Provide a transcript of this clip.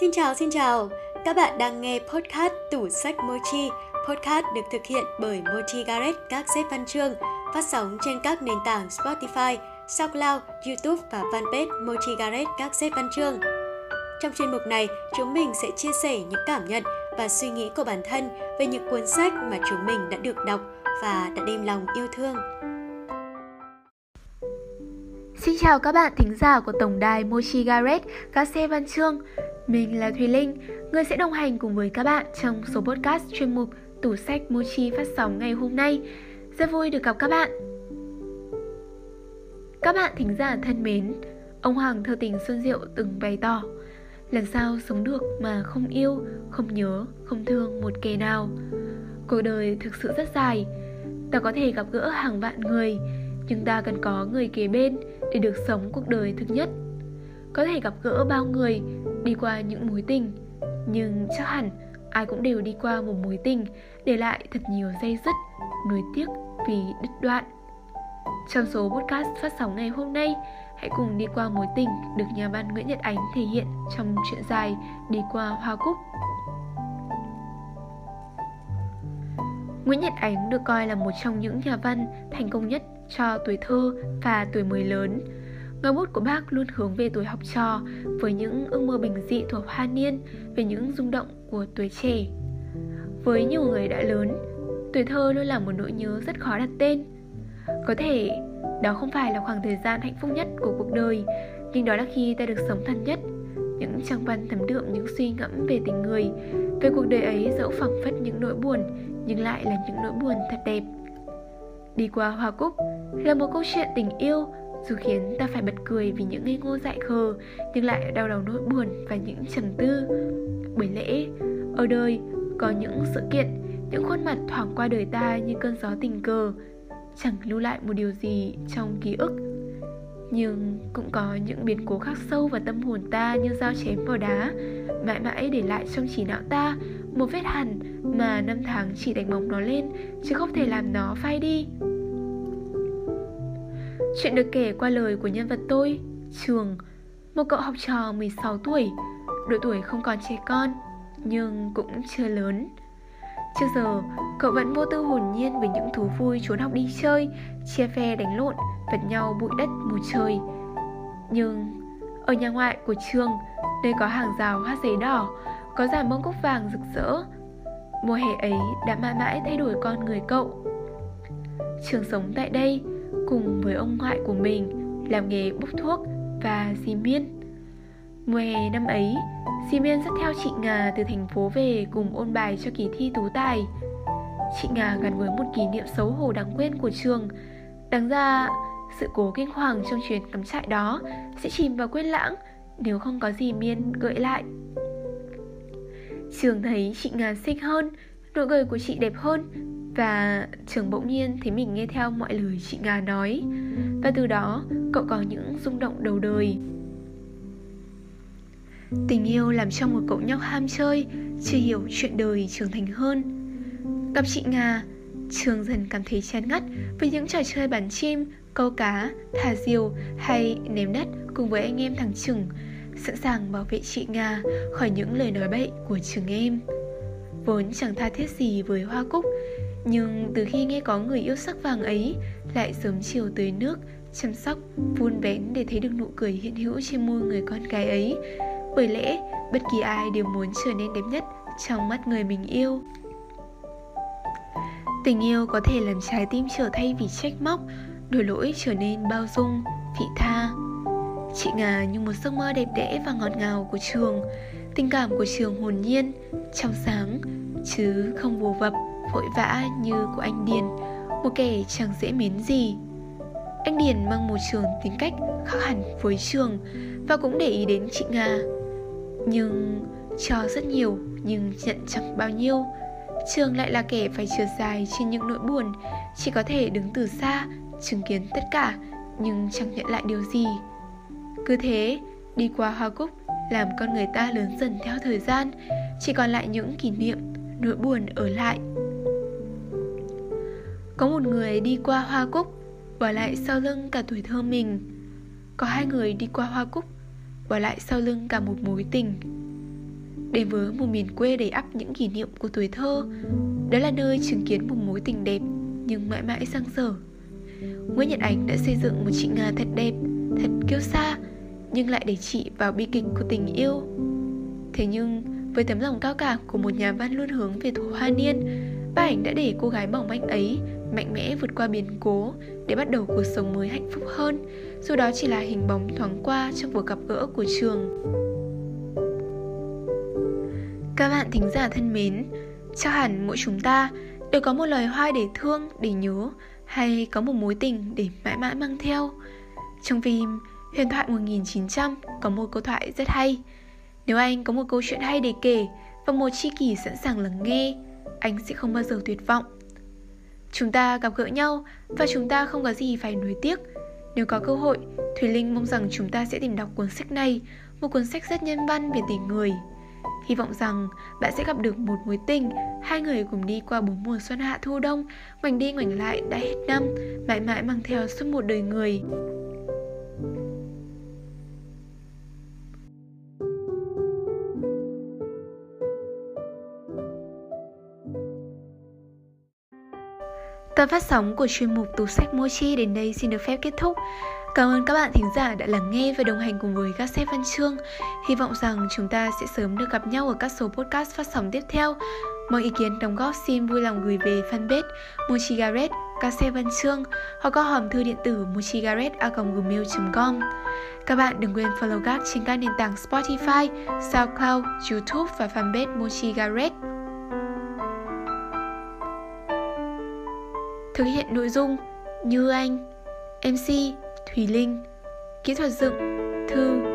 Xin chào, xin chào. Các bạn đang nghe podcast Tủ sách Mochi. Podcast được thực hiện bởi Mochi Garret các xếp văn chương, phát sóng trên các nền tảng Spotify, SoundCloud, YouTube và fanpage Mochi Garret các xếp văn chương. Trong chuyên mục này, chúng mình sẽ chia sẻ những cảm nhận và suy nghĩ của bản thân về những cuốn sách mà chúng mình đã được đọc và đã đem lòng yêu thương. Xin chào các bạn thính giả của tổng đài Mochi Garret, các xe văn chương. Mình là Thùy Linh, người sẽ đồng hành cùng với các bạn trong số podcast chuyên mục Tủ sách Mochi phát sóng ngày hôm nay. Rất vui được gặp các bạn. Các bạn thính giả thân mến, ông Hoàng thơ tình Xuân Diệu từng bày tỏ Lần sau sống được mà không yêu, không nhớ, không thương một kẻ nào Cuộc đời thực sự rất dài Ta có thể gặp gỡ hàng vạn người Nhưng ta cần có người kế bên để được sống cuộc đời thực nhất. Có thể gặp gỡ bao người, đi qua những mối tình, nhưng chắc hẳn ai cũng đều đi qua một mối tình để lại thật nhiều dây dứt nuối tiếc vì đứt đoạn. Trong số podcast phát sóng ngày hôm nay, hãy cùng đi qua mối tình được nhà văn nguyễn nhật ánh thể hiện trong truyện dài đi qua hoa cúc. Nguyễn Nhật Ánh được coi là một trong những nhà văn thành công nhất cho tuổi thơ và tuổi mới lớn Ngòi bút của bác luôn hướng về tuổi học trò với những ước mơ bình dị thuộc hoa niên về những rung động của tuổi trẻ. Với nhiều người đã lớn, tuổi thơ luôn là một nỗi nhớ rất khó đặt tên. Có thể đó không phải là khoảng thời gian hạnh phúc nhất của cuộc đời, nhưng đó là khi ta được sống thân nhất. Những trang văn thấm đượm những suy ngẫm về tình người, về cuộc đời ấy dẫu phẳng phất những nỗi buồn, nhưng lại là những nỗi buồn thật đẹp. Đi qua Hoa Cúc là một câu chuyện tình yêu, dù khiến ta phải bật cười vì những ngây ngô dại khờ, nhưng lại đau đầu nỗi buồn và những trầm tư. Bởi lẽ, ở đời có những sự kiện, những khuôn mặt thoảng qua đời ta như cơn gió tình cờ, chẳng lưu lại một điều gì trong ký ức. Nhưng cũng có những biến cố khắc sâu vào tâm hồn ta như dao chém vào đá, mãi mãi để lại trong trí não ta một vết hằn mà năm tháng chỉ đánh bóng nó lên, chứ không thể làm nó phai đi. Chuyện được kể qua lời của nhân vật tôi, Trường, một cậu học trò 16 tuổi, độ tuổi không còn trẻ con, nhưng cũng chưa lớn. Trước giờ, cậu vẫn vô tư hồn nhiên với những thú vui trốn học đi chơi, chia phe đánh lộn, vật nhau bụi đất mù trời. Nhưng ở nhà ngoại của trường, nơi có hàng rào hoa giấy đỏ, có giả bông cúc vàng rực rỡ, mùa hè ấy đã mãi mãi thay đổi con người cậu. Trường sống tại đây, cùng với ông ngoại của mình làm nghề bốc thuốc và dì Miên. Mùa hè năm ấy, dì Miên dắt theo chị Ngà từ thành phố về cùng ôn bài cho kỳ thi tú tài. Chị Ngà gắn với một kỷ niệm xấu hổ đáng quên của trường. Đáng ra, sự cố kinh hoàng trong chuyến cắm trại đó sẽ chìm vào quên lãng nếu không có gì Miên gợi lại. Trường thấy chị Ngà xinh hơn, nụ cười của chị đẹp hơn và trường bỗng nhiên thấy mình nghe theo mọi lời chị nga nói. Và từ đó cậu có những rung động đầu đời. Tình yêu làm cho một cậu nhóc ham chơi Chưa hiểu chuyện đời trưởng thành hơn. Gặp chị nga Trường dần cảm thấy chán ngắt với những trò chơi bắn chim, câu cá, thả diều hay ném đất cùng với anh em thằng Trừng, sẵn sàng bảo vệ chị Nga khỏi những lời nói bậy của trường em. Vốn chẳng tha thiết gì với Hoa Cúc, nhưng từ khi nghe có người yêu sắc vàng ấy Lại sớm chiều tới nước Chăm sóc, vun vén để thấy được nụ cười hiện hữu trên môi người con gái ấy. Bởi lẽ bất kỳ ai đều muốn trở nên đẹp nhất trong mắt người mình yêu. Tình yêu có thể làm trái tim trở thay vì trách móc Đổi lỗi trở nên bao dung, vị tha. Chị Ngà như một giấc mơ đẹp đẽ và ngọt ngào của trường. Tình cảm của trường hồn nhiên, trong sáng Chứ không vô vập, vội vã như của anh Điền, Một kẻ chẳng dễ mến gì. Anh Điền mang một trường tính cách khác hẳn với trường Và cũng để ý đến chị Nga. Nhưng cho rất nhiều nhưng nhận chẳng bao nhiêu. Trường lại là kẻ phải trượt dài trên những nỗi buồn, Chỉ có thể đứng từ xa, chứng kiến tất cả, Nhưng chẳng nhận lại điều gì. Cứ thế, đi qua hoa cúc, Làm con người ta lớn dần theo thời gian, Chỉ còn lại những kỷ niệm Nỗi buồn ở lại có một người đi qua hoa cúc Bỏ lại sau lưng cả tuổi thơ mình Có hai người đi qua hoa cúc Bỏ lại sau lưng cả một mối tình đến với một miền quê đầy ắp những kỷ niệm của tuổi thơ. Đó là nơi chứng kiến một mối tình đẹp nhưng mãi mãi sang sở. Nguyễn Nhật Ánh đã xây dựng một chị Nga thật đẹp, thật kiêu xa, nhưng lại để chị vào bi kịch của tình yêu. Thế nhưng, với tấm lòng cao cả của một nhà văn luôn hướng về thủ hoa niên, ba ảnh đã để cô gái mỏng manh ấy mạnh mẽ vượt qua biến cố để bắt đầu cuộc sống mới hạnh phúc hơn, dù đó chỉ là hình bóng thoáng qua trong cuộc gặp gỡ của trường. Các bạn thính giả thân mến, chắc hẳn mỗi chúng ta đều có một lời hoa để thương, để nhớ hay có một mối tình để mãi mãi mang theo. Trong phim Huyền thoại 1900 có một câu thoại rất hay. Nếu anh có một câu chuyện hay để kể và một tri kỷ sẵn sàng lắng nghe, anh sẽ không bao giờ tuyệt vọng. Chúng ta gặp gỡ nhau và chúng ta không có gì phải nuối tiếc. Nếu có cơ hội, Thùy Linh mong rằng chúng ta sẽ tìm đọc cuốn sách này, một cuốn sách rất nhân văn về tình người. Hy vọng rằng bạn sẽ gặp được một mối tình, hai người cùng đi qua bốn mùa xuân hạ thu đông, ngoảnh đi ngoảnh lại đã hết năm, mãi mãi mang theo suốt một đời người. Tập phát sóng của chuyên mục tủ sách Mochi đến đây xin được phép kết thúc. Cảm ơn các bạn thính giả đã lắng nghe và đồng hành cùng với các sếp văn chương. Hy vọng rằng chúng ta sẽ sớm được gặp nhau ở các số podcast phát sóng tiếp theo. Mọi ý kiến đóng góp xin vui lòng gửi về fanpage Mochigaret ca xe văn chương hoặc qua hòm thư điện tử mochigaret.gmail.com Các bạn đừng quên follow gác trên các nền tảng Spotify, SoundCloud, YouTube và fanpage Mochigaret. Thực hiện nội dung Như Anh MC Thùy Linh Kỹ thuật dựng Thư.